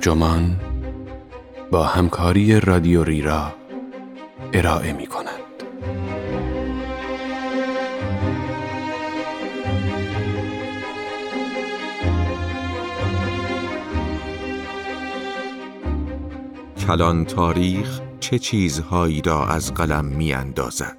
ترجمان با همکاری رادیو ریرا ارائه می کند. کلان تاریخ چه چیزهایی را از قلم می اندازد؟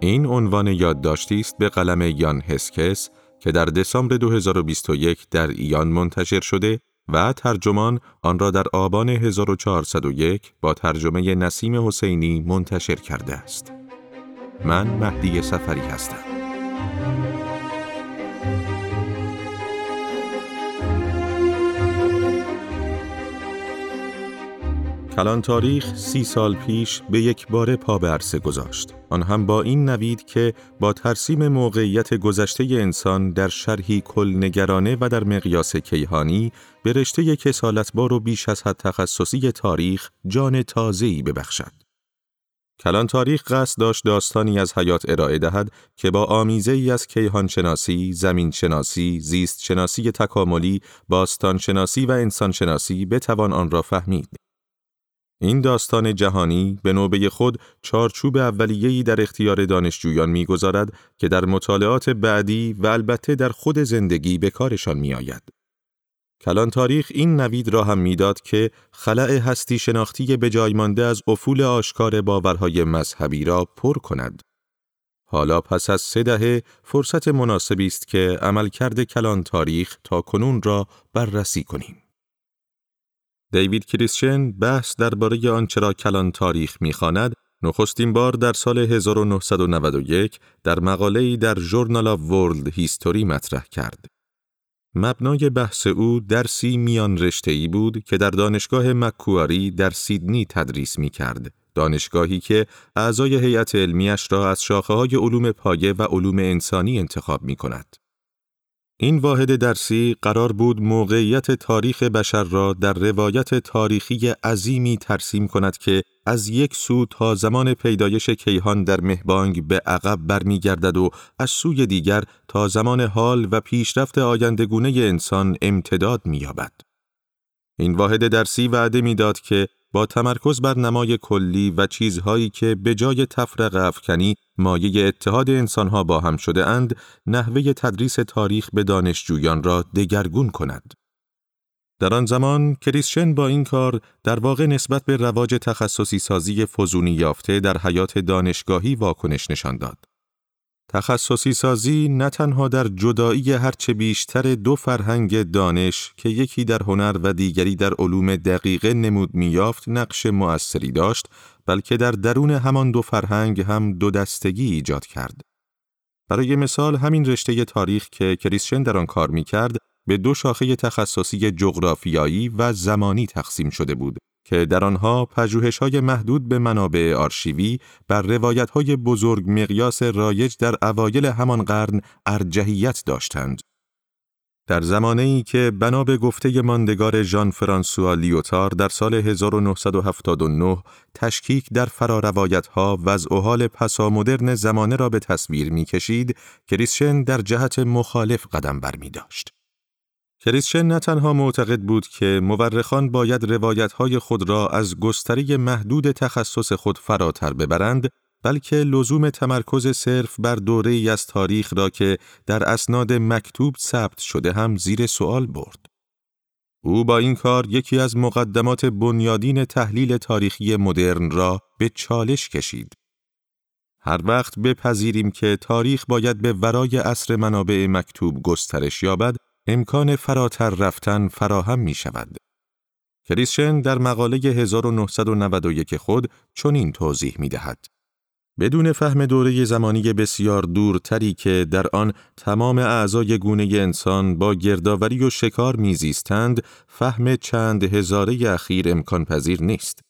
این عنوان یادداشتی است به قلم یان هسکس که در دسامبر 2021 در ایان منتشر شده و ترجمان آن را در آبان 1401 با ترجمه نسیم حسینی منتشر کرده است. من مهدی سفری هستم. کلان تاریخ سی سال پیش به یک بار پا به عرصه گذاشت. آن هم با این نوید که با ترسیم موقعیت گذشته انسان در شرحی کل نگرانه و در مقیاس کیهانی به رشته کسالتبار و بیش از حد تخصصی تاریخ جان تازه‌ای ببخشد. کلان تاریخ قصد داشت داستانی از حیات ارائه دهد که با آمیزه ای از کیهان شناسی، زمین تکاملی، باستان شناسی و انسان شناسی بتوان آن را فهمید. این داستان جهانی به نوبه خود چارچوب اولیه‌ای در اختیار دانشجویان می‌گذارد که در مطالعات بعدی و البته در خود زندگی به کارشان می‌آید. کلان تاریخ این نوید را هم می‌داد که خلع هستی شناختی به جای مانده از افول آشکار باورهای مذهبی را پر کند. حالا پس از سه دهه فرصت مناسبی است که عملکرد کلان تاریخ تا کنون را بررسی کنیم. دیوید کریسچن بحث درباره آنچه را کلان تاریخ می‌خواند نخستین بار در سال 1991 در مقاله‌ای در Journal of World History مطرح کرد. مبنای بحث او درسی میان رشته‌ای بود که در دانشگاه مکواری در سیدنی تدریس می کرد. دانشگاهی که اعضای هیئت علمیش را از شاخه های علوم پایه و علوم انسانی انتخاب می کند. این واحد درسی قرار بود موقعیت تاریخ بشر را در روایت تاریخی عظیمی ترسیم کند که از یک سو تا زمان پیدایش کیهان در مهبانگ به عقب برمیگردد و از سوی دیگر تا زمان حال و پیشرفت آیندگونه انسان امتداد می‌یابد. این واحد درسی وعده می‌داد که با تمرکز بر نمای کلی و چیزهایی که به جای تفرق افکنی مایه اتحاد انسانها با هم شده اند، نحوه تدریس تاریخ به دانشجویان را دگرگون کند. در آن زمان کریسچن با این کار در واقع نسبت به رواج تخصصی سازی فزونی یافته در حیات دانشگاهی واکنش نشان داد. تخصصی سازی نه تنها در جدایی هرچه بیشتر دو فرهنگ دانش که یکی در هنر و دیگری در علوم دقیقه نمود میافت نقش مؤثری داشت بلکه در درون همان دو فرهنگ هم دو دستگی ایجاد کرد. برای مثال همین رشته تاریخ که کریسچن در آن کار می کرد به دو شاخه تخصصی جغرافیایی و زمانی تقسیم شده بود که در آنها های محدود به منابع آرشیوی بر های بزرگ مقیاس رایج در اوایل همان قرن ارجحیت داشتند. در زمانی که بنا به گفته ماندگار ژان فرانسوا لیوتار در سال 1979 تشکیک در فراروایتها وضع و حال پسامدرن زمانه را به تصویر می‌کشید، کریسشن در جهت مخالف قدم برمی داشت. کریسچن نه تنها معتقد بود که مورخان باید روایتهای خود را از گستری محدود تخصص خود فراتر ببرند، بلکه لزوم تمرکز صرف بر دوره ای از تاریخ را که در اسناد مکتوب ثبت شده هم زیر سوال برد. او با این کار یکی از مقدمات بنیادین تحلیل تاریخی مدرن را به چالش کشید. هر وقت بپذیریم که تاریخ باید به ورای اصر منابع مکتوب گسترش یابد، امکان فراتر رفتن فراهم می شود. کریسشن در مقاله 1991 خود چنین توضیح می دهد. بدون فهم دوره زمانی بسیار دورتری که در آن تمام اعضای گونه انسان با گردآوری و شکار میزیستند، فهم چند هزاره اخیر امکان پذیر نیست.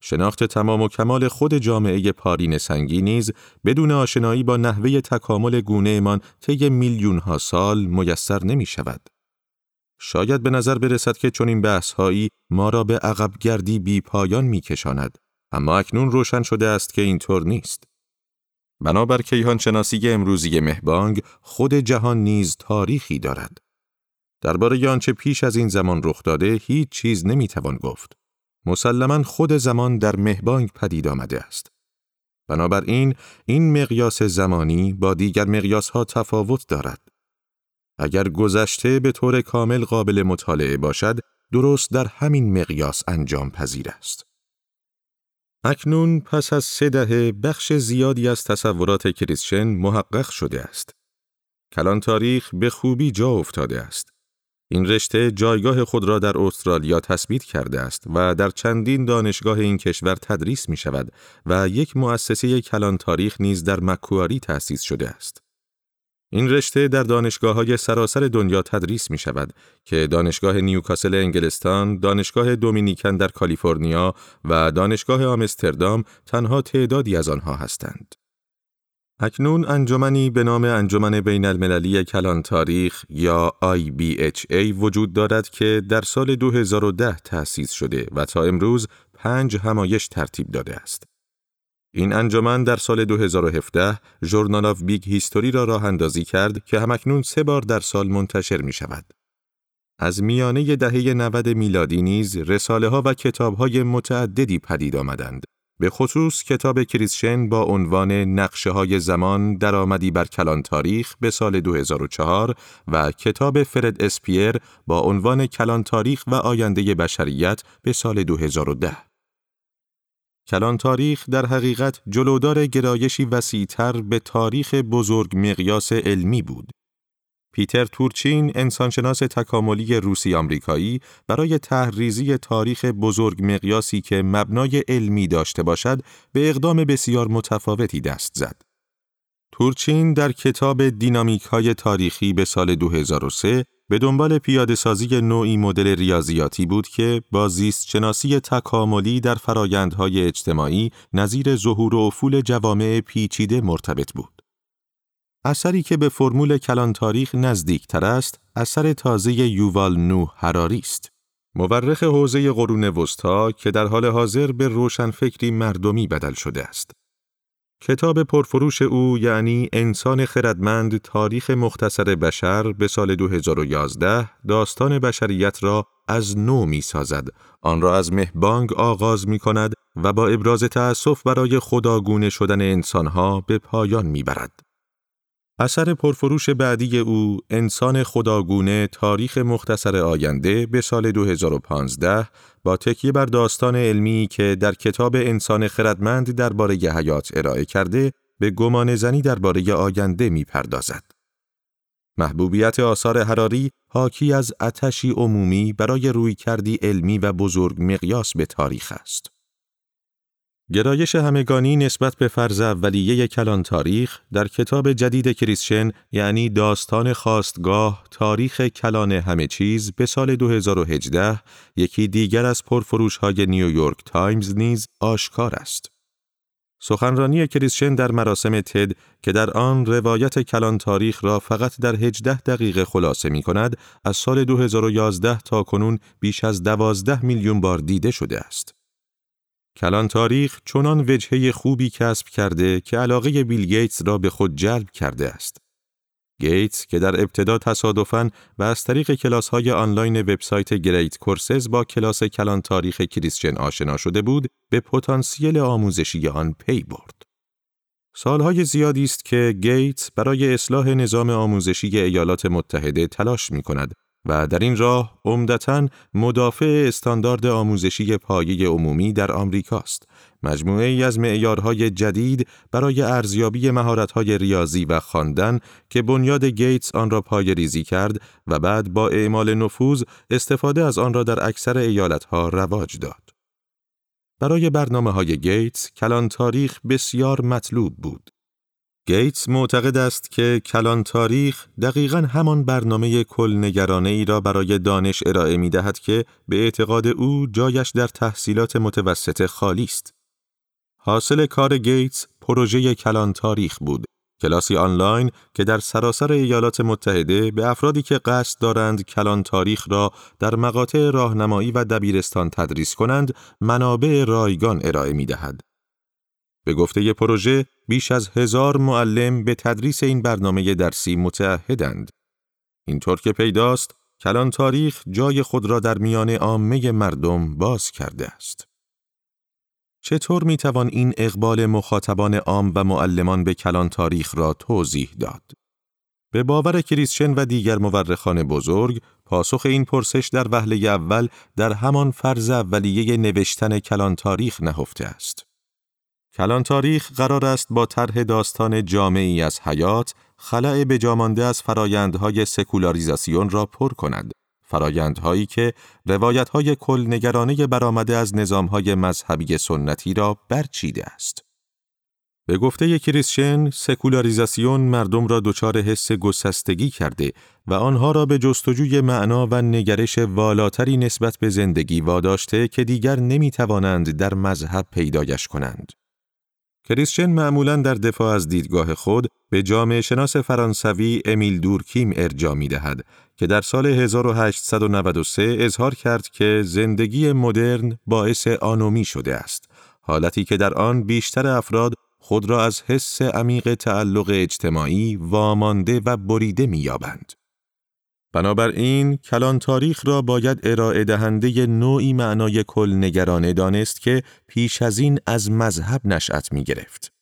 شناخت تمام و کمال خود جامعه پارین سنگی نیز بدون آشنایی با نحوه تکامل گونهمان طی میلیون ها سال میسر نمی شود. شاید به نظر برسد که چون این بحث هایی ما را به عقب گردی بی پایان می کشاند. اما اکنون روشن شده است که اینطور نیست. بنابر کیهان شناسی امروزی مهبانگ خود جهان نیز تاریخی دارد. درباره آنچه پیش از این زمان رخ داده هیچ چیز نمی‌توان گفت. مسلما خود زمان در مهبانگ پدید آمده است. بنابراین این مقیاس زمانی با دیگر مقیاس ها تفاوت دارد. اگر گذشته به طور کامل قابل مطالعه باشد، درست در همین مقیاس انجام پذیر است. اکنون پس از سه دهه بخش زیادی از تصورات کریسچن محقق شده است. کلان تاریخ به خوبی جا افتاده است. این رشته جایگاه خود را در استرالیا تثبیت کرده است و در چندین دانشگاه این کشور تدریس می شود و یک مؤسسه کلان تاریخ نیز در مکواری تأسیس شده است. این رشته در دانشگاه های سراسر دنیا تدریس می شود که دانشگاه نیوکاسل انگلستان، دانشگاه دومینیکن در کالیفرنیا و دانشگاه آمستردام تنها تعدادی از آنها هستند. اکنون انجمنی به نام انجمن بین المللی کلان تاریخ یا IBHA وجود دارد که در سال 2010 تأسیس شده و تا امروز پنج همایش ترتیب داده است. این انجمن در سال 2017 Journal of Big History را راه اندازی کرد که هم‌اکنون سه بار در سال منتشر می شود. از میانه دهه 90 میلادی نیز رساله ها و کتاب های متعددی پدید آمدند. به خصوص کتاب کریسشن با عنوان نقشه های زمان درآمدی بر کلان تاریخ به سال 2004 و کتاب فرد اسپیر با عنوان کلان تاریخ و آینده بشریت به سال 2010. کلان تاریخ در حقیقت جلودار گرایشی وسیعتر به تاریخ بزرگ مقیاس علمی بود. پیتر تورچین انسانشناس تکاملی روسی آمریکایی برای تحریزی تاریخ بزرگ مقیاسی که مبنای علمی داشته باشد به اقدام بسیار متفاوتی دست زد. تورچین در کتاب دینامیک های تاریخی به سال 2003 به دنبال پیاده سازی نوعی مدل ریاضیاتی بود که با زیست شناسی تکاملی در فرایندهای اجتماعی نظیر ظهور و افول جوامع پیچیده مرتبط بود. اثری که به فرمول کلان تاریخ نزدیک تر است، اثر تازه یووال نوح هراری است. مورخ حوزه قرون وسطا که در حال حاضر به روشنفکری مردمی بدل شده است. کتاب پرفروش او یعنی انسان خردمند تاریخ مختصر بشر به سال 2011 داستان بشریت را از نو می سازد. آن را از مهبانگ آغاز می کند و با ابراز تأسف برای خداگونه شدن انسانها به پایان می برد. اثر پرفروش بعدی او انسان خداگونه تاریخ مختصر آینده به سال 2015 با تکیه بر داستان علمی که در کتاب انسان خردمند درباره حیات ارائه کرده به گمان زنی درباره آینده می پردازد. محبوبیت آثار حراری حاکی از اتشی عمومی برای روی کردی علمی و بزرگ مقیاس به تاریخ است. گرایش همگانی نسبت به فرض اولیه کلان تاریخ در کتاب جدید کریسچن یعنی داستان خاستگاه تاریخ کلان همه چیز به سال 2018 یکی دیگر از پرفروش های نیویورک تایمز نیز آشکار است. سخنرانی کریسچن در مراسم تد که در آن روایت کلان تاریخ را فقط در 18 دقیقه خلاصه می کند از سال 2011 تا کنون بیش از 12 میلیون بار دیده شده است. کلان تاریخ چنان وجهه خوبی کسب کرده که علاقه بیل گیتس را به خود جلب کرده است. گیتس که در ابتدا تصادفاً و از طریق کلاس های آنلاین وبسایت Great Courses با کلاس کلان تاریخ کریسچن آشنا شده بود، به پتانسیل آموزشی آن پی برد. سالهای زیادی است که گیتس برای اصلاح نظام آموزشی ایالات متحده تلاش می کند و در این راه عمدتا مدافع استاندارد آموزشی پایه عمومی در آمریکاست. مجموعه ای از معیارهای جدید برای ارزیابی مهارت‌های ریاضی و خواندن که بنیاد گیتس آن را پای ریزی کرد و بعد با اعمال نفوذ استفاده از آن را در اکثر ایالتها رواج داد. برای برنامه های گیتس کلان تاریخ بسیار مطلوب بود. گیتس معتقد است که کلان تاریخ دقیقا همان برنامه کل نگرانه ای را برای دانش ارائه می دهد که به اعتقاد او جایش در تحصیلات متوسط خالی است. حاصل کار گیتس پروژه کلان تاریخ بود. کلاسی آنلاین که در سراسر ایالات متحده به افرادی که قصد دارند کلان تاریخ را در مقاطع راهنمایی و دبیرستان تدریس کنند منابع رایگان ارائه می دهد. به گفته پروژه بیش از هزار معلم به تدریس این برنامه درسی متعهدند. اینطور که پیداست کلان تاریخ جای خود را در میان عامه مردم باز کرده است. چطور می توان این اقبال مخاطبان عام و معلمان به کلان تاریخ را توضیح داد؟ به باور کریسچن و دیگر مورخان بزرگ، پاسخ این پرسش در وهله اول در همان فرض اولیه نوشتن کلان تاریخ نهفته است. کلان تاریخ قرار است با طرح داستان جامعی از حیات، خلع به جامانده از فرایندهای سکولاریزاسیون را پر کند. فرایندهایی که روایتهای کل نگرانه برآمده از نظامهای مذهبی سنتی را برچیده است. به گفته کریسچن، سکولاریزاسیون مردم را دچار حس گسستگی کرده و آنها را به جستجوی معنا و نگرش والاتری نسبت به زندگی واداشته که دیگر نمی توانند در مذهب پیدایش کنند. کریسچن معمولا در دفاع از دیدگاه خود به جامعه شناس فرانسوی امیل دورکیم ارجا می دهد که در سال 1893 اظهار کرد که زندگی مدرن باعث آنومی شده است، حالتی که در آن بیشتر افراد خود را از حس عمیق تعلق اجتماعی وامانده و بریده می‌یابند. بنابراین کلان تاریخ را باید ارائه دهنده نوعی معنای کل نگرانه دانست که پیش از این از مذهب نشأت می گرفت.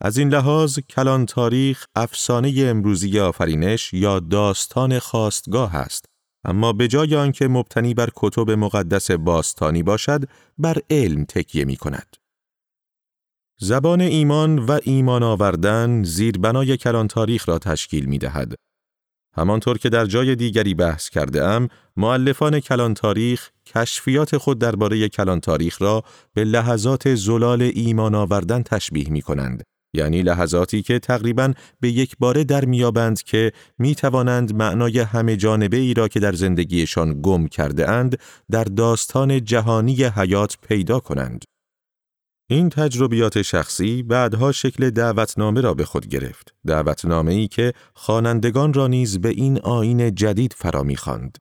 از این لحاظ کلان تاریخ افسانه امروزی آفرینش یا داستان خواستگاه است اما به جای آنکه مبتنی بر کتب مقدس باستانی باشد بر علم تکیه می کند. زبان ایمان و ایمان آوردن زیربنای کلان تاریخ را تشکیل می دهد. همانطور که در جای دیگری بحث کرده ام، معلفان کلان تاریخ کشفیات خود درباره کلان تاریخ را به لحظات زلال ایمان آوردن تشبیه می کنند. یعنی لحظاتی که تقریبا به یک باره در میابند که می توانند معنای همه جانبه ای را که در زندگیشان گم کرده اند در داستان جهانی حیات پیدا کنند. این تجربیات شخصی بعدها شکل دعوتنامه را به خود گرفت. دعوتنامه ای که خوانندگان را نیز به این آین جدید فرا می‌خواند.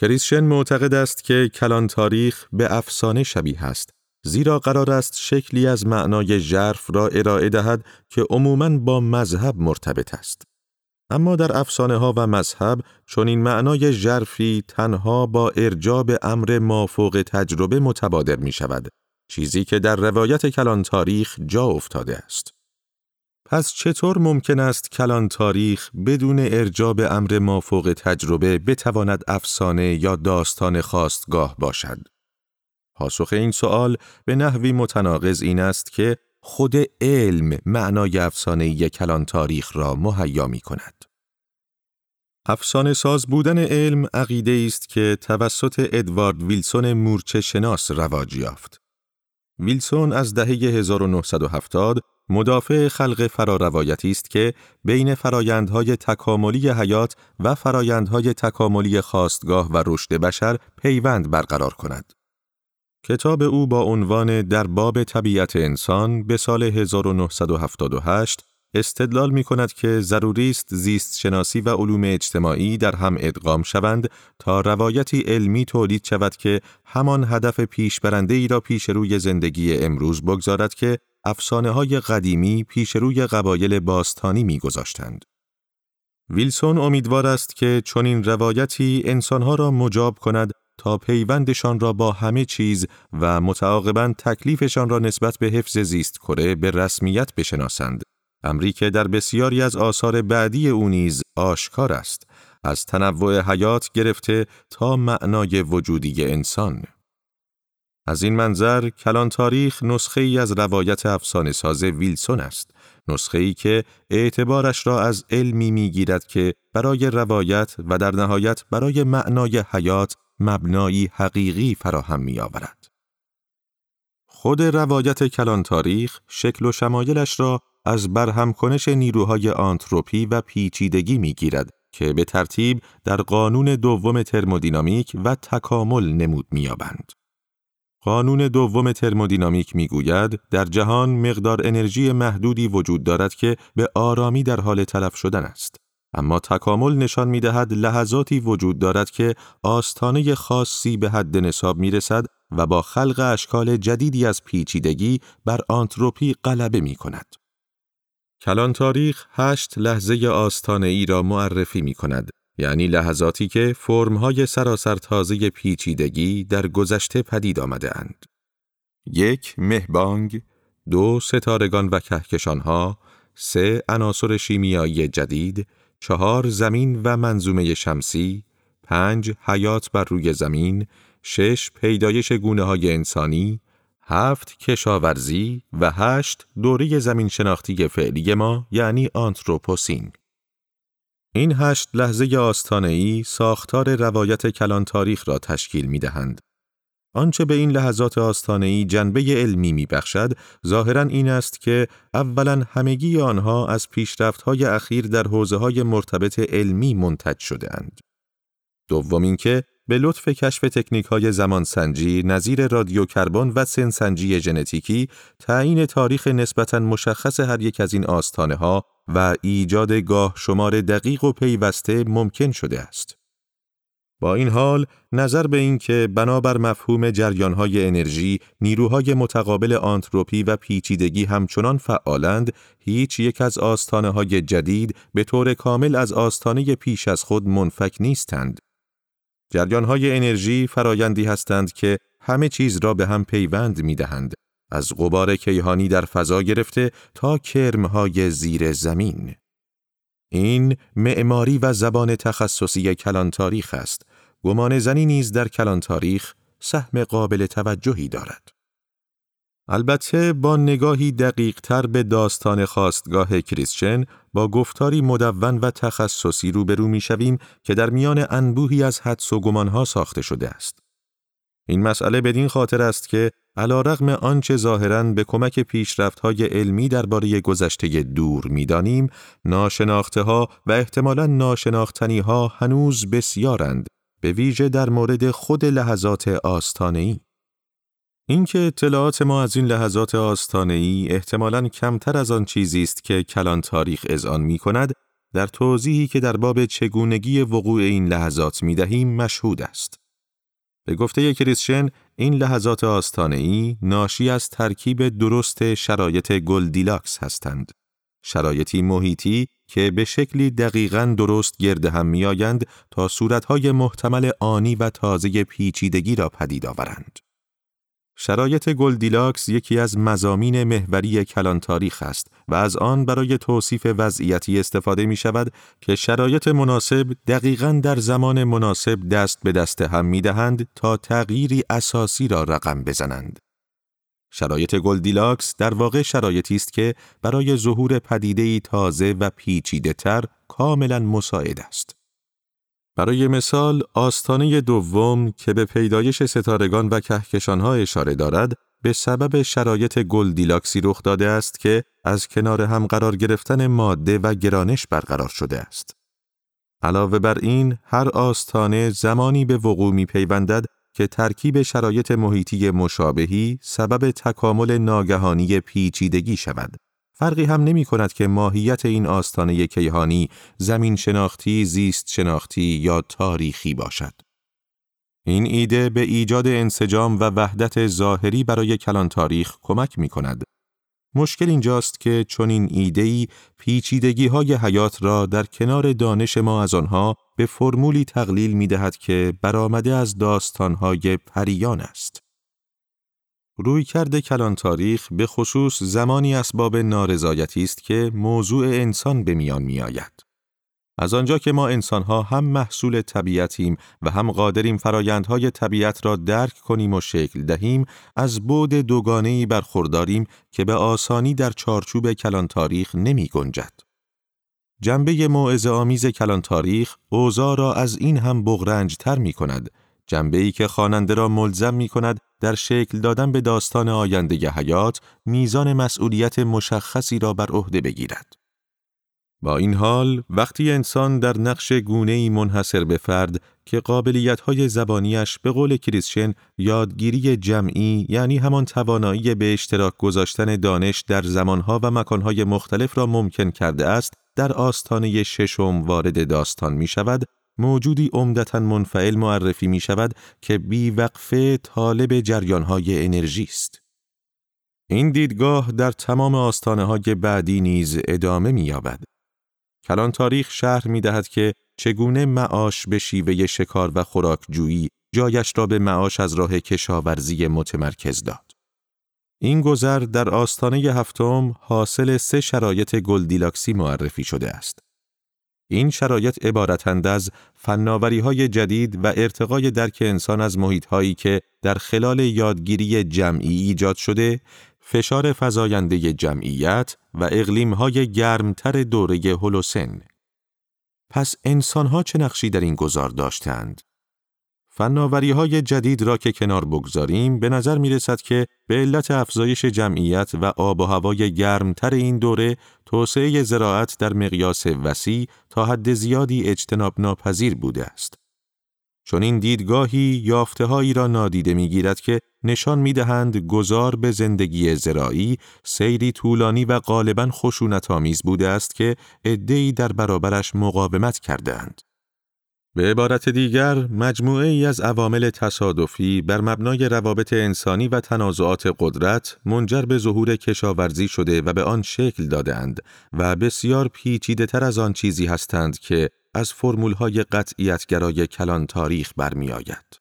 کریسشن معتقد است که کلان تاریخ به افسانه شبیه است زیرا قرار است شکلی از معنای ژرف را ارائه دهد که عموماً با مذهب مرتبط است. اما در افسانه ها و مذهب چون این معنای ژرفی تنها با ارجاب امر مافوق تجربه متبادر می شود چیزی که در روایت کلان تاریخ جا افتاده است. پس چطور ممکن است کلان تاریخ بدون ارجاب امر مافوق تجربه بتواند افسانه یا داستان خواستگاه باشد؟ پاسخ این سوال به نحوی متناقض این است که خود علم معنای افسانه کلان تاریخ را مهیا می کند. افسانه ساز بودن علم عقیده است که توسط ادوارد ویلسون مورچه شناس رواج یافت. ویلسون از دهه 1970 مدافع خلق فراروایتی است که بین فرایندهای تکاملی حیات و فرایندهای تکاملی خواستگاه و رشد بشر پیوند برقرار کند. کتاب او با عنوان در باب طبیعت انسان به سال 1978 استدلال می کند که ضروری است زیست شناسی و علوم اجتماعی در هم ادغام شوند تا روایتی علمی تولید شود که همان هدف پیشبرنده ای را پیش روی زندگی امروز بگذارد که افسانه های قدیمی پیش روی قبایل باستانی می گذاشتند. ویلسون امیدوار است که چنین روایتی انسانها را مجاب کند تا پیوندشان را با همه چیز و متعاقبا تکلیفشان را نسبت به حفظ زیست کره به رسمیت بشناسند. امری که در بسیاری از آثار بعدی او نیز آشکار است از تنوع حیات گرفته تا معنای وجودی انسان از این منظر کلان تاریخ نسخه ای از روایت افسانه ساز ویلسون است نسخه ای که اعتبارش را از علمی می‌گیرد که برای روایت و در نهایت برای معنای حیات مبنایی حقیقی فراهم می آورد. خود روایت کلان تاریخ شکل و شمایلش را از برهم کنش نیروهای آنتروپی و پیچیدگی می گیرد که به ترتیب در قانون دوم ترمودینامیک و تکامل نمود می‌یابند. قانون دوم ترمودینامیک می‌گوید در جهان مقدار انرژی محدودی وجود دارد که به آرامی در حال تلف شدن است. اما تکامل نشان می دهد لحظاتی وجود دارد که آستانه خاصی به حد نصاب می رسد و با خلق اشکال جدیدی از پیچیدگی بر آنتروپی غلبه می کند. کلان تاریخ هشت لحظه آستانه ای را معرفی می کند یعنی لحظاتی که فرمهای سراسر تازه پیچیدگی در گذشته پدید آمده اند. یک مهبانگ، دو ستارگان و کهکشانها، سه عناصر شیمیایی جدید، چهار زمین و منظومه شمسی، پنج حیات بر روی زمین، شش پیدایش گونه های انسانی، هفت کشاورزی و هشت دوره زمین شناختی فعلی ما یعنی آنتروپوسین. این هشت لحظه آستانه‌ای ساختار روایت کلان تاریخ را تشکیل می دهند. آنچه به این لحظات آستانه‌ای جنبه علمی میبخشد ظاهرا این است که اولا همگی آنها از پیشرفت‌های اخیر در حوزه‌های مرتبط علمی منتج شده اند. دوم اینکه به لطف کشف تکنیک های زمانسنجی نظیر رادیو کربن و سنسنجی ژنتیکی تعیین تاریخ نسبتا مشخص هر یک از این آستانه ها و ایجاد گاه شمار دقیق و پیوسته ممکن شده است. با این حال نظر به این که بنابر مفهوم جریانهای انرژی نیروهای متقابل آنتروپی و پیچیدگی همچنان فعالند هیچ یک از آستانه های جدید به طور کامل از آستانه پیش از خود منفک نیستند. جریانهای انرژی فرایندی هستند که همه چیز را به هم پیوند می دهند از غبار کیهانی در فضا گرفته تا کرمهای زیر زمین. این معماری و زبان تخصصی کلان تاریخ است گمان زنی نیز در کلان تاریخ سهم قابل توجهی دارد. البته با نگاهی دقیق تر به داستان خواستگاه کریسچن با گفتاری مدون و تخصصی روبرو می شویم که در میان انبوهی از حدس و گمانها ساخته شده است. این مسئله بدین خاطر است که علا رغم آنچه ظاهراً به کمک پیشرفت‌های علمی درباره گذشته دور می‌دانیم، ناشناخته ها و احتمالاً ناشناختنی ها هنوز بسیارند به ویژه در مورد خود لحظات آستانه‌ای. اینکه اطلاعات ما از این لحظات آستانه‌ای احتمالاً کمتر از آن چیزی است که کلان تاریخ اذعان می کند، در توضیحی که در باب چگونگی وقوع این لحظات می دهیم مشهود است. به گفته کریسشن، این لحظات آستانه‌ای ناشی از ترکیب درست شرایط گلدیلاکس هستند. شرایطی محیطی که به شکلی دقیقا درست گرد هم میآیند تا صورتهای محتمل آنی و تازه پیچیدگی را پدید آورند. شرایط گلدیلاکس یکی از مضامین محوری کلان تاریخ است و از آن برای توصیف وضعیتی استفاده می شود که شرایط مناسب دقیقا در زمان مناسب دست به دست هم می دهند تا تغییری اساسی را رقم بزنند. شرایط گلدیلاکس در واقع شرایطی است که برای ظهور پدیده‌ای تازه و پیچیده تر کاملا مساعد است. برای مثال آستانه دوم که به پیدایش ستارگان و کهکشانها اشاره دارد به سبب شرایط گلدیلاکسی رخ داده است که از کنار هم قرار گرفتن ماده و گرانش برقرار شده است. علاوه بر این هر آستانه زمانی به وقوع می پیوندد که ترکیب شرایط محیطی مشابهی سبب تکامل ناگهانی پیچیدگی شود. فرقی هم نمی کند که ماهیت این آستانه کیهانی زمین شناختی، زیست شناختی یا تاریخی باشد. این ایده به ایجاد انسجام و وحدت ظاهری برای کلان تاریخ کمک می کند. مشکل اینجاست که چون این ایدهی پیچیدگی های حیات را در کنار دانش ما از آنها به فرمولی تقلیل می دهد که برآمده از داستانهای پریان است. روی کرده کلان تاریخ به خصوص زمانی اسباب نارضایتی است که موضوع انسان به میان می آید. از آنجا که ما انسانها هم محصول طبیعتیم و هم قادریم فرایندهای طبیعت را درک کنیم و شکل دهیم از بود دوگانه‌ای برخورداریم که به آسانی در چارچوب کلان تاریخ نمی گنجد. جنبه موعظه آمیز کلان تاریخ اوضاع را از این هم بغرنج تر می کند جنبه ای که خواننده را ملزم می کند در شکل دادن به داستان آینده حیات میزان مسئولیت مشخصی را بر عهده بگیرد. با این حال وقتی انسان در نقش گونه منحصر به فرد که قابلیت های زبانیش به قول کریسچن یادگیری جمعی یعنی همان توانایی به اشتراک گذاشتن دانش در زمانها و مکانهای مختلف را ممکن کرده است در آستانه ششم وارد داستان می شود موجودی عمدتا منفعل معرفی می شود که بیوقفه طالب جریانهای انرژی است. این دیدگاه در تمام آستانه های بعدی نیز ادامه می یابد. کلان تاریخ شهر می دهد که چگونه معاش به شیوه شکار و خوراکجویی جایش را به معاش از راه کشاورزی متمرکز داد. این گذر در آستانه هفتم حاصل سه شرایط گلدیلاکسی معرفی شده است. این شرایط عبارتند از فناوری های جدید و ارتقای درک انسان از محیط هایی که در خلال یادگیری جمعی ایجاد شده، فشار فزاینده جمعیت و اقلیم های گرمتر دوره هولوسن. پس انسان ها چه نقشی در این گذار داشتند؟ فناوری های جدید را که کنار بگذاریم به نظر می رسد که به علت افزایش جمعیت و آب و هوای گرمتر این دوره توسعه زراعت در مقیاس وسیع تا حد زیادی اجتناب ناپذیر بوده است. چون این دیدگاهی یافته هایی را نادیده می گیرد که نشان می دهند گذار به زندگی زراعی سیری طولانی و غالبا خشونت آمیز بوده است که ادهی در برابرش مقاومت کردند. به عبارت دیگر، مجموعه ای از عوامل تصادفی بر مبنای روابط انسانی و تنازعات قدرت منجر به ظهور کشاورزی شده و به آن شکل دادند و بسیار پیچیده تر از آن چیزی هستند که از فرمولهای قطعیتگرای کلان تاریخ برمیآید.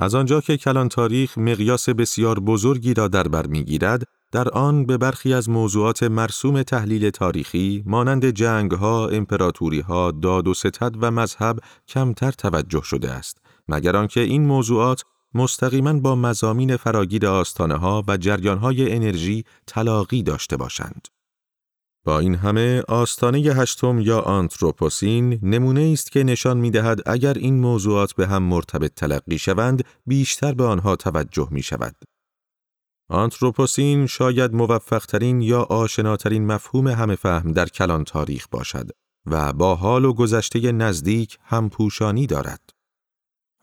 از آنجا که کلان تاریخ مقیاس بسیار بزرگی را در بر می‌گیرد، در آن به برخی از موضوعات مرسوم تحلیل تاریخی مانند جنگها، امپراتوریها، داد و ستد و مذهب کمتر توجه شده است، مگر آنکه این موضوعات مستقیما با مزامین فراگیر آستانه ها و جریان های انرژی تلاقی داشته باشند. با این همه آستانه هشتم یا آنتروپوسین نمونه است که نشان می دهد اگر این موضوعات به هم مرتبط تلقی شوند بیشتر به آنها توجه می شود. آنتروپوسین شاید موفقترین یا آشناترین مفهوم همه فهم در کلان تاریخ باشد و با حال و گذشته نزدیک هم پوشانی دارد.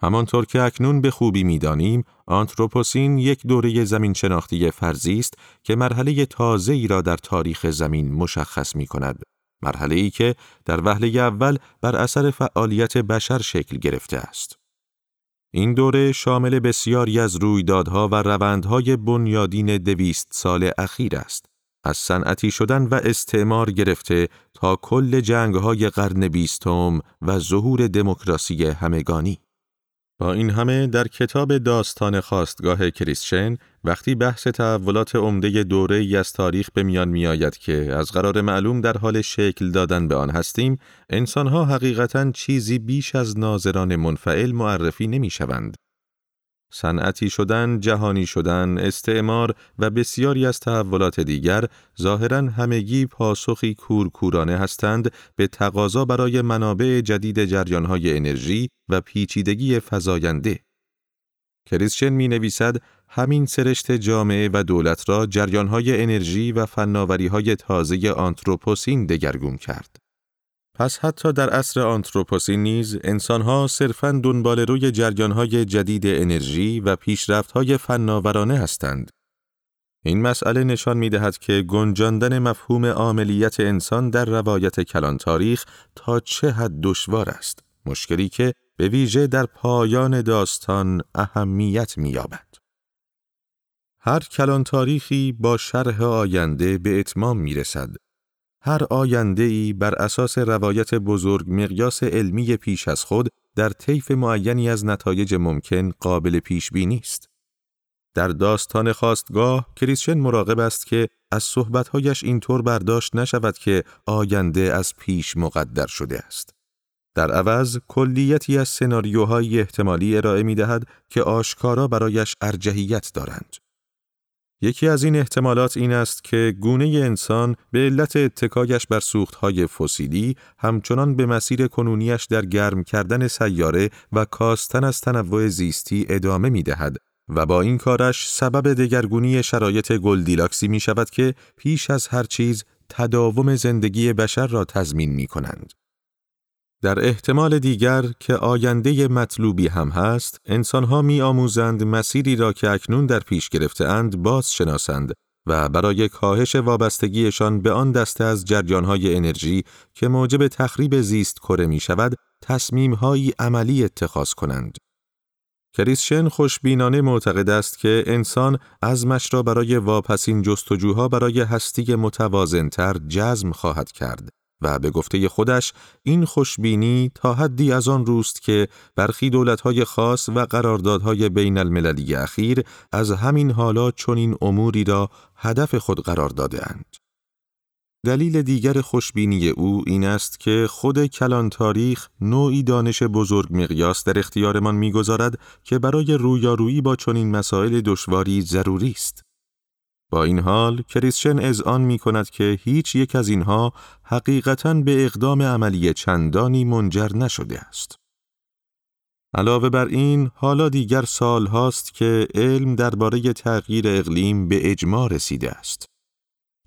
همانطور که اکنون به خوبی می‌دانیم، آنتروپوسین یک دوره زمین شناختی فرضی است که مرحله تازه ای را در تاریخ زمین مشخص می کند. مرحله ای که در وهله اول بر اثر فعالیت بشر شکل گرفته است. این دوره شامل بسیاری از رویدادها و روندهای بنیادین دویست سال اخیر است. از صنعتی شدن و استعمار گرفته تا کل جنگهای قرن بیستم و ظهور دموکراسی همگانی. با این همه در کتاب داستان خواستگاه کریسچن وقتی بحث تحولات عمده دوره ای از تاریخ به میان می آید که از قرار معلوم در حال شکل دادن به آن هستیم، انسانها حقیقتا چیزی بیش از ناظران منفعل معرفی نمی شوند. صنعتی شدن، جهانی شدن، استعمار و بسیاری از تحولات دیگر ظاهرا همگی پاسخی کورکورانه هستند به تقاضا برای منابع جدید جریانهای انرژی و پیچیدگی فزاینده. کریسچن می نویسد همین سرشت جامعه و دولت را جریانهای انرژی و فناوریهای تازه آنتروپوسین دگرگون کرد. پس حتی در عصر آنتروپوسین نیز انسانها صرفاً دنبال روی جریانهای جدید انرژی و پیشرفتهای فناورانه هستند. این مسئله نشان می دهد که گنجاندن مفهوم عاملیت انسان در روایت کلان تاریخ تا چه حد دشوار است. مشکلی که به ویژه در پایان داستان اهمیت می یابد. هر کلان تاریخی با شرح آینده به اتمام می رسد هر آینده ای بر اساس روایت بزرگ مقیاس علمی پیش از خود در طیف معینی از نتایج ممکن قابل پیش بینی است. در داستان خواستگاه کریسچن مراقب است که از صحبتهایش اینطور برداشت نشود که آینده از پیش مقدر شده است. در عوض کلیتی از سناریوهای احتمالی ارائه می دهد که آشکارا برایش ارجحیت دارند. یکی از این احتمالات این است که گونه انسان به علت اتکایش بر سوختهای فسیلی همچنان به مسیر کنونیش در گرم کردن سیاره و کاستن از تنوع زیستی ادامه می دهد و با این کارش سبب دگرگونی شرایط گلدیلاکسی می شود که پیش از هر چیز تداوم زندگی بشر را تضمین می کنند. در احتمال دیگر که آینده مطلوبی هم هست، انسانها می آموزند مسیری را که اکنون در پیش گرفته اند باز شناسند و برای کاهش وابستگیشان به آن دسته از جریانهای انرژی که موجب تخریب زیست کره می شود، تصمیمهایی عملی اتخاذ کنند. کریسشن خوشبینانه معتقد است که انسان ازمش را برای واپسین جستجوها برای هستی متوازنتر جزم خواهد کرد و به گفته خودش این خوشبینی تا حدی از آن روست که برخی دولتهای خاص و قراردادهای بین المللی اخیر از همین حالا چنین اموری را هدف خود قرار دادهاند. دلیل دیگر خوشبینی او این است که خود کلان تاریخ نوعی دانش بزرگ مقیاس در اختیارمان می‌گذارد که برای رویارویی با چنین مسائل دشواری ضروری است. با این حال کریسچن آن می کند که هیچ یک از اینها حقیقتا به اقدام عملی چندانی منجر نشده است. علاوه بر این، حالا دیگر سال هاست که علم درباره تغییر اقلیم به اجماع رسیده است.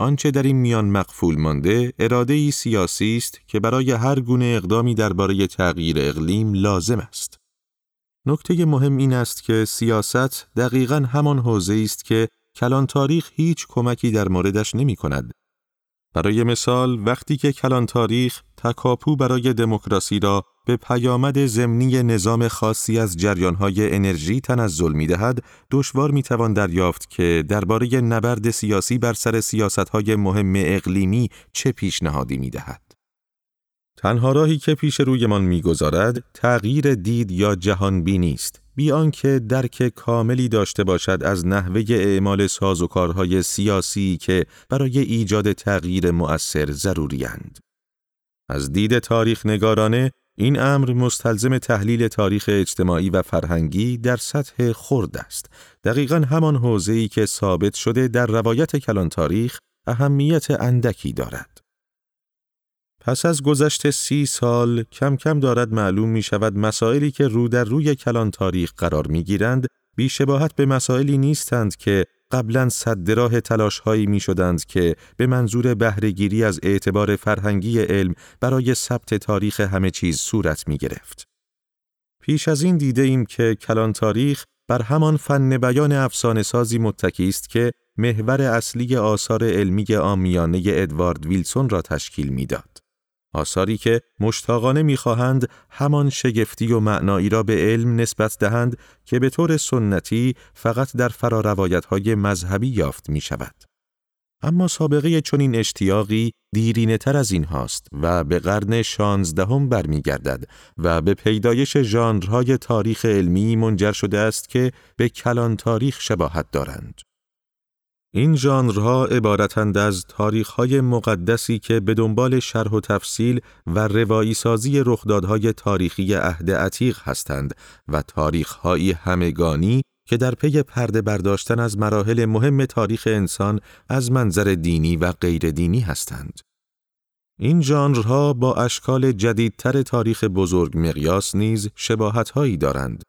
آنچه در این میان مقفول مانده، اراده ای سیاسی است که برای هر گونه اقدامی درباره تغییر اقلیم لازم است. نکته مهم این است که سیاست دقیقا همان حوزه است که کلان تاریخ هیچ کمکی در موردش نمی کند. برای مثال وقتی که کلان تاریخ تکاپو برای دموکراسی را به پیامد زمینی نظام خاصی از جریانهای انرژی تنزل می دهد، دشوار می توان دریافت که درباره نبرد سیاسی بر سر سیاستهای مهم اقلیمی چه پیشنهادی می دهد. تنها راهی که پیش رویمان می‌گذارد تغییر دید یا جهان بینی است بیان که درک کاملی داشته باشد از نحوه اعمال سازوکارهای سیاسی که برای ایجاد تغییر مؤثر ضروریند. از دید تاریخ نگارانه این امر مستلزم تحلیل تاریخ اجتماعی و فرهنگی در سطح خرد است. دقیقا همان حوزه‌ای که ثابت شده در روایت کلان تاریخ اهمیت اندکی دارد. پس از گذشت سی سال کم کم دارد معلوم می شود مسائلی که رو در روی کلان تاریخ قرار می گیرند بیشباهت به مسائلی نیستند که قبلا صد راه تلاش هایی می شدند که به منظور بهرهگیری از اعتبار فرهنگی علم برای ثبت تاریخ همه چیز صورت می گرفت. پیش از این دیده ایم که کلان تاریخ بر همان فن بیان افسانه سازی متکی است که محور اصلی آثار علمی آمیانه ادوارد ویلسون را تشکیل می‌داد. آثاری که مشتاقانه می‌خواهند همان شگفتی و معنایی را به علم نسبت دهند که به طور سنتی فقط در فراروایت های مذهبی یافت می شود. اما سابقه چنین اشتیاقی دیرینه تر از این هاست و به قرن شانزدهم برمیگردد و به پیدایش ژانرهای تاریخ علمی منجر شده است که به کلان تاریخ شباهت دارند. این ژانرها عبارتند از تاریخهای مقدسی که به دنبال شرح و تفصیل و روایی سازی رخدادهای تاریخی عهد عتیق هستند و تاریخهایی همگانی که در پی پرده برداشتن از مراحل مهم تاریخ انسان از منظر دینی و غیر دینی هستند. این ژانرها با اشکال جدیدتر تاریخ بزرگ مقیاس نیز شباهتهایی دارند.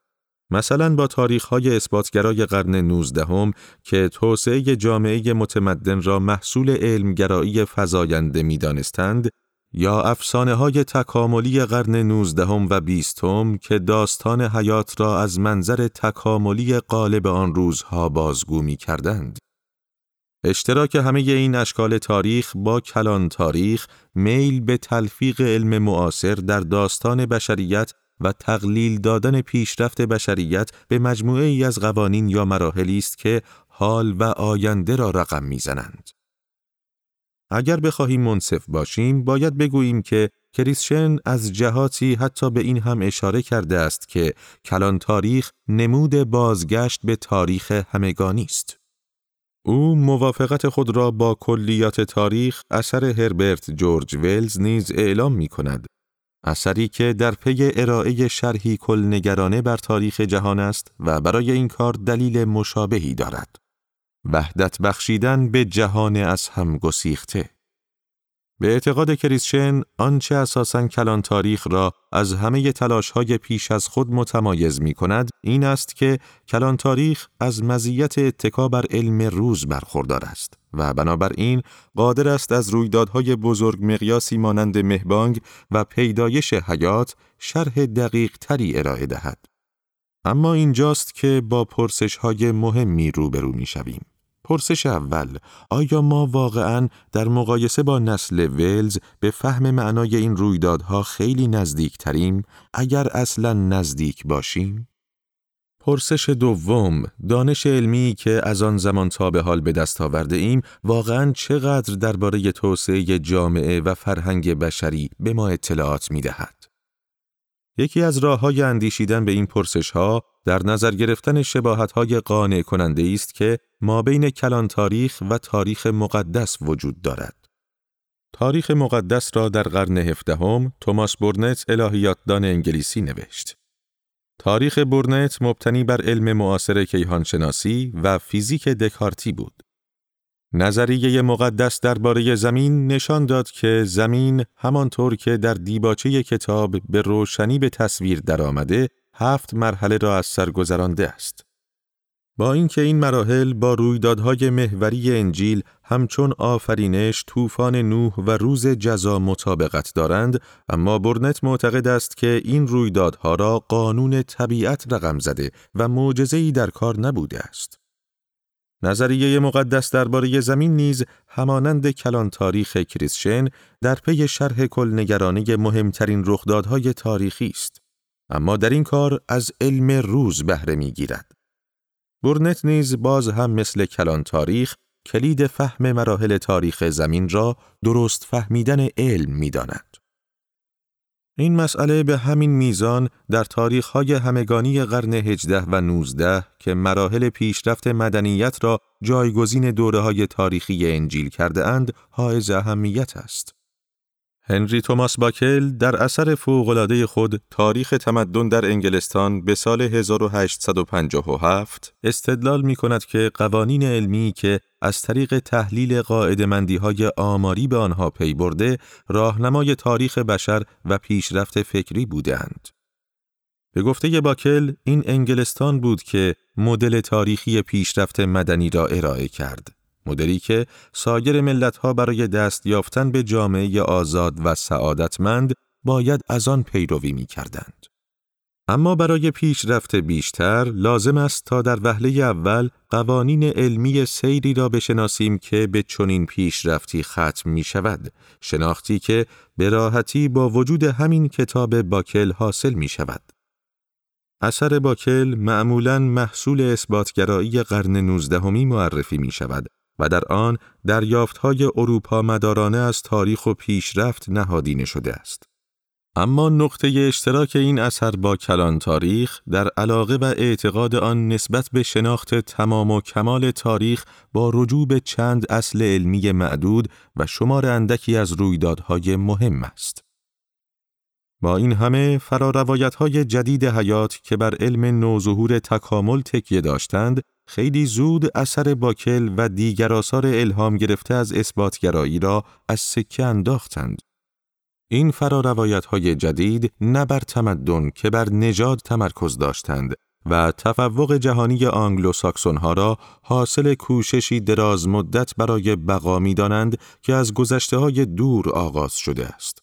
مثلا با تاریخ‌های اثباتگرای قرن نوزدهم که توسعه جامعه متمدن را محصول علمگرایی فزاینده می‌دانستند یا افسانه های تکاملی قرن نوزدهم و بیستم که داستان حیات را از منظر تکاملی قالب آن روزها بازگو می کردند. اشتراک همه این اشکال تاریخ با کلان تاریخ میل به تلفیق علم معاصر در داستان بشریت و تقلیل دادن پیشرفت بشریت به مجموعه ای از قوانین یا مراحلی است که حال و آینده را رقم می‌زنند. اگر بخواهیم منصف باشیم باید بگوییم که کریسشن از جهاتی حتی به این هم اشاره کرده است که کلان تاریخ نمود بازگشت به تاریخ همگانی است. او موافقت خود را با کلیات تاریخ اثر هربرت جورج ولز نیز اعلام می کند اثری که در پی ارائه شرحی نگرانه بر تاریخ جهان است و برای این کار دلیل مشابهی دارد. وحدت بخشیدن به جهان از هم گسیخته به اعتقاد کریسچن آنچه اساساً کلان تاریخ را از همه تلاش های پیش از خود متمایز می کند این است که کلان تاریخ از مزیت اتکا بر علم روز برخوردار است و بنابراین قادر است از رویدادهای بزرگ مقیاسی مانند مهبانگ و پیدایش حیات شرح دقیق تری ارائه دهد. اما اینجاست که با پرسش های مهمی روبرو می شویم. پرسش اول آیا ما واقعا در مقایسه با نسل ولز به فهم معنای این رویدادها خیلی نزدیک تریم اگر اصلا نزدیک باشیم؟ پرسش دوم، دانش علمی که از آن زمان تا به حال به دست آورده ایم، واقعا چقدر درباره توسعه جامعه و فرهنگ بشری به ما اطلاعات می دهد؟ یکی از راه های اندیشیدن به این پرسش ها در نظر گرفتن شباهت های قانع کننده است که ما بین کلان تاریخ و تاریخ مقدس وجود دارد. تاریخ مقدس را در قرن هفدهم توماس بورنت الهیاتدان انگلیسی نوشت. تاریخ بورنت مبتنی بر علم معاصر کیهانشناسی و فیزیک دکارتی بود. نظریه مقدس درباره زمین نشان داد که زمین همانطور که در دیباچه کتاب به روشنی به تصویر درآمده هفت مرحله را از سر گذرانده است. با اینکه این مراحل با رویدادهای محوری انجیل همچون آفرینش، طوفان نوح و روز جزا مطابقت دارند، اما برنت معتقد است که این رویدادها را قانون طبیعت رقم زده و معجزه‌ای در کار نبوده است. نظریه مقدس درباره زمین نیز همانند کلان تاریخ کریسشن در پی شرح کلنگرانه مهمترین رخدادهای تاریخی است. اما در این کار از علم روز بهره می‌گیرد. برنت نیز باز هم مثل کلان تاریخ کلید فهم مراحل تاریخ زمین را درست فهمیدن علم می داند. این مسئله به همین میزان در تاریخهای همگانی قرن هجده و 19 که مراحل پیشرفت مدنیت را جایگزین دوره های تاریخی انجیل کرده اند حائز اهمیت است. هنری توماس باکل در اثر فوقلاده خود تاریخ تمدن در انگلستان به سال 1857 استدلال می کند که قوانین علمی که از طریق تحلیل قاعدمندی های آماری به آنها پی برده راهنمای تاریخ بشر و پیشرفت فکری بودند. به گفته باکل این انگلستان بود که مدل تاریخی پیشرفت مدنی را ارائه کرد. مدلی که سایر ملتها برای دست یافتن به جامعه آزاد و سعادتمند باید از آن پیروی می کردند. اما برای پیشرفت بیشتر لازم است تا در وهله اول قوانین علمی سیری را بشناسیم که به چنین پیشرفتی ختم می شود، شناختی که به راحتی با وجود همین کتاب باکل حاصل می شود. اثر باکل معمولاً محصول اثباتگرایی قرن نوزدهمی معرفی می شود و در آن دریافتهای اروپا مدارانه از تاریخ و پیشرفت نهادینه شده است. اما نقطه اشتراک این اثر با کلان تاریخ در علاقه و اعتقاد آن نسبت به شناخت تمام و کمال تاریخ با رجوع به چند اصل علمی معدود و شمار اندکی از رویدادهای مهم است. با این همه فراروایت های جدید حیات که بر علم نوظهور تکامل تکیه داشتند خیلی زود اثر باکل و دیگر آثار الهام گرفته از اثباتگرایی را از سکه انداختند. این فراروایت های جدید نه بر تمدن که بر نژاد تمرکز داشتند و تفوق جهانی آنگلو ساکسون ها را حاصل کوششی دراز مدت برای بقا می دانند که از گذشته های دور آغاز شده است.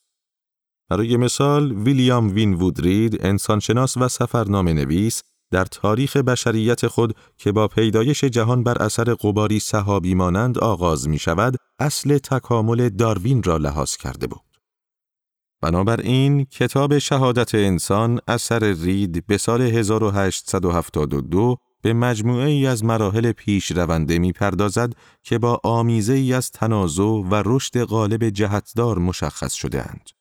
برای مثال ویلیام وین وودرید انسانشناس و سفرنامه نویس در تاریخ بشریت خود که با پیدایش جهان بر اثر قباری صحابی مانند آغاز می شود، اصل تکامل داروین را لحاظ کرده بود. بنابراین کتاب شهادت انسان اثر رید به سال 1872 به مجموعه ای از مراحل پیش رونده می پردازد که با آمیزه ای از تنازع و رشد غالب جهتدار مشخص شده اند.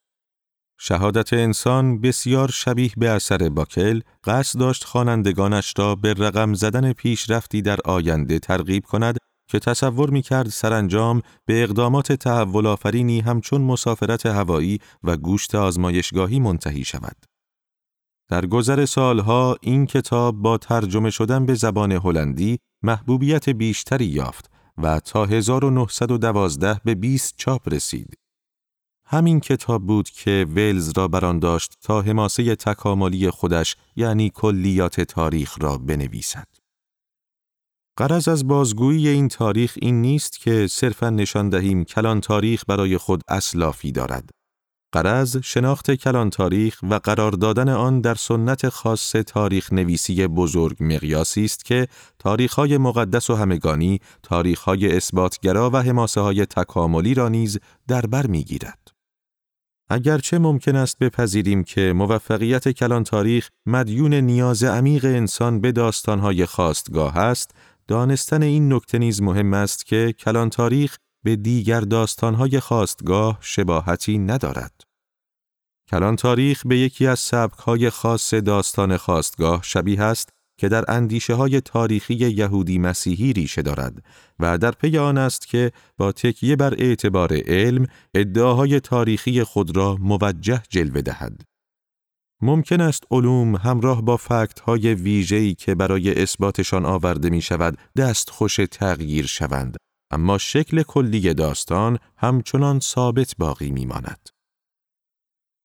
شهادت انسان بسیار شبیه به اثر باکل قصد داشت خوانندگانش را به رقم زدن پیشرفتی در آینده ترغیب کند که تصور می کرد سرانجام به اقدامات تحول آفرینی همچون مسافرت هوایی و گوشت آزمایشگاهی منتهی شود. در گذر سالها این کتاب با ترجمه شدن به زبان هلندی محبوبیت بیشتری یافت و تا 1912 به 20 چاپ رسید. همین کتاب بود که ویلز را بران داشت تا حماسه تکاملی خودش یعنی کلیات تاریخ را بنویسد. قرض از بازگویی این تاریخ این نیست که صرفا نشان دهیم کلان تاریخ برای خود اصلافی دارد. قرض شناخت کلان تاریخ و قرار دادن آن در سنت خاص تاریخ نویسی بزرگ مقیاسی است که تاریخهای مقدس و همگانی، تاریخهای اثباتگرا و حماسه های تکاملی را نیز در بر می‌گیرد. اگرچه ممکن است بپذیریم که موفقیت کلان تاریخ مدیون نیاز عمیق انسان به داستانهای خواستگاه است، دانستن این نکته نیز مهم است که کلان تاریخ به دیگر داستانهای خواستگاه شباهتی ندارد. کلان تاریخ به یکی از سبکهای خاص داستان خواستگاه شبیه است که در اندیشه های تاریخی یهودی مسیحی ریشه دارد و در پی آن است که با تکیه بر اعتبار علم ادعاهای تاریخی خود را موجه جلوه دهد. ممکن است علوم همراه با فکت های ویژه‌ای که برای اثباتشان آورده می شود دست خوش تغییر شوند اما شکل کلی داستان همچنان ثابت باقی می ماند.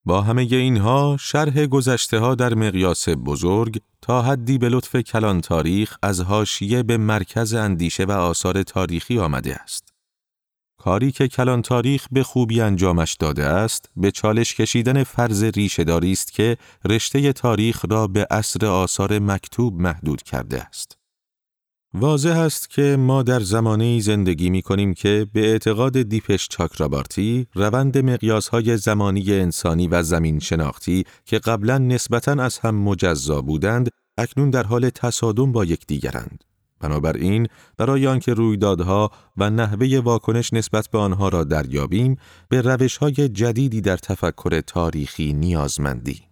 با همه اینها شرح گذشته ها در مقیاس بزرگ تا حدی به لطف کلان تاریخ از هاشیه به مرکز اندیشه و آثار تاریخی آمده است. کاری که کلان تاریخ به خوبی انجامش داده است به چالش کشیدن فرض ریشهداری است که رشته تاریخ را به اصر آثار مکتوب محدود کرده است. واضح است که ما در زمانی زندگی می کنیم که به اعتقاد دیپش چاکرابارتی روند مقیاسهای زمانی انسانی و زمین شناختی که قبلا نسبتاً از هم مجزا بودند اکنون در حال تصادم با یکدیگرند. بنابراین برای آنکه رویدادها و نحوه واکنش نسبت به آنها را دریابیم به روشهای جدیدی در تفکر تاریخی نیازمندی.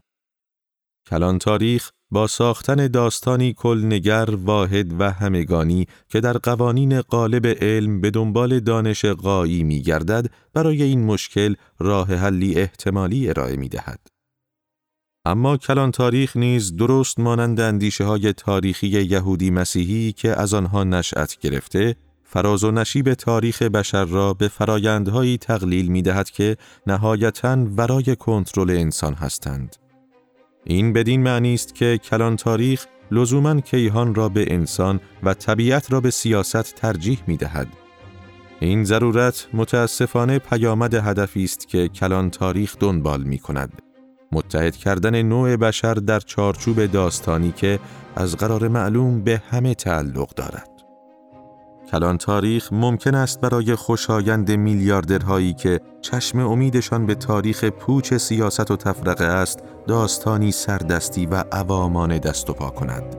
کلان تاریخ با ساختن داستانی کلنگر واحد و همگانی که در قوانین غالب علم به دنبال دانش قایی می گردد برای این مشکل راه حلی احتمالی ارائه می دهد. اما کلان تاریخ نیز درست مانند اندیشه های تاریخی یهودی مسیحی که از آنها نشأت گرفته فراز و نشیب تاریخ بشر را به فرایندهایی تقلیل می دهد که نهایتاً ورای کنترل انسان هستند. این بدین معنی است که کلان تاریخ لزوما کیهان را به انسان و طبیعت را به سیاست ترجیح می دهد. این ضرورت متاسفانه پیامد هدفی است که کلان تاریخ دنبال می کند. متحد کردن نوع بشر در چارچوب داستانی که از قرار معلوم به همه تعلق دارد. کلان تاریخ ممکن است برای خوشایند میلیاردرهایی که چشم امیدشان به تاریخ پوچ سیاست و تفرقه است داستانی سردستی و عوامان دست و پا کنند.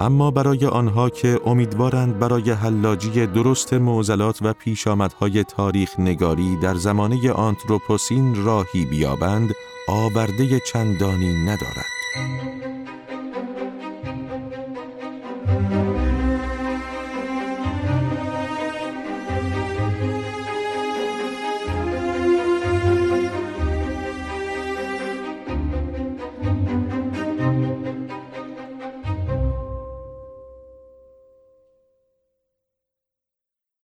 اما برای آنها که امیدوارند برای حلاجی درست معضلات و پیشامدهای تاریخ نگاری در زمانه آنتروپوسین راهی بیابند آورده چندانی ندارد.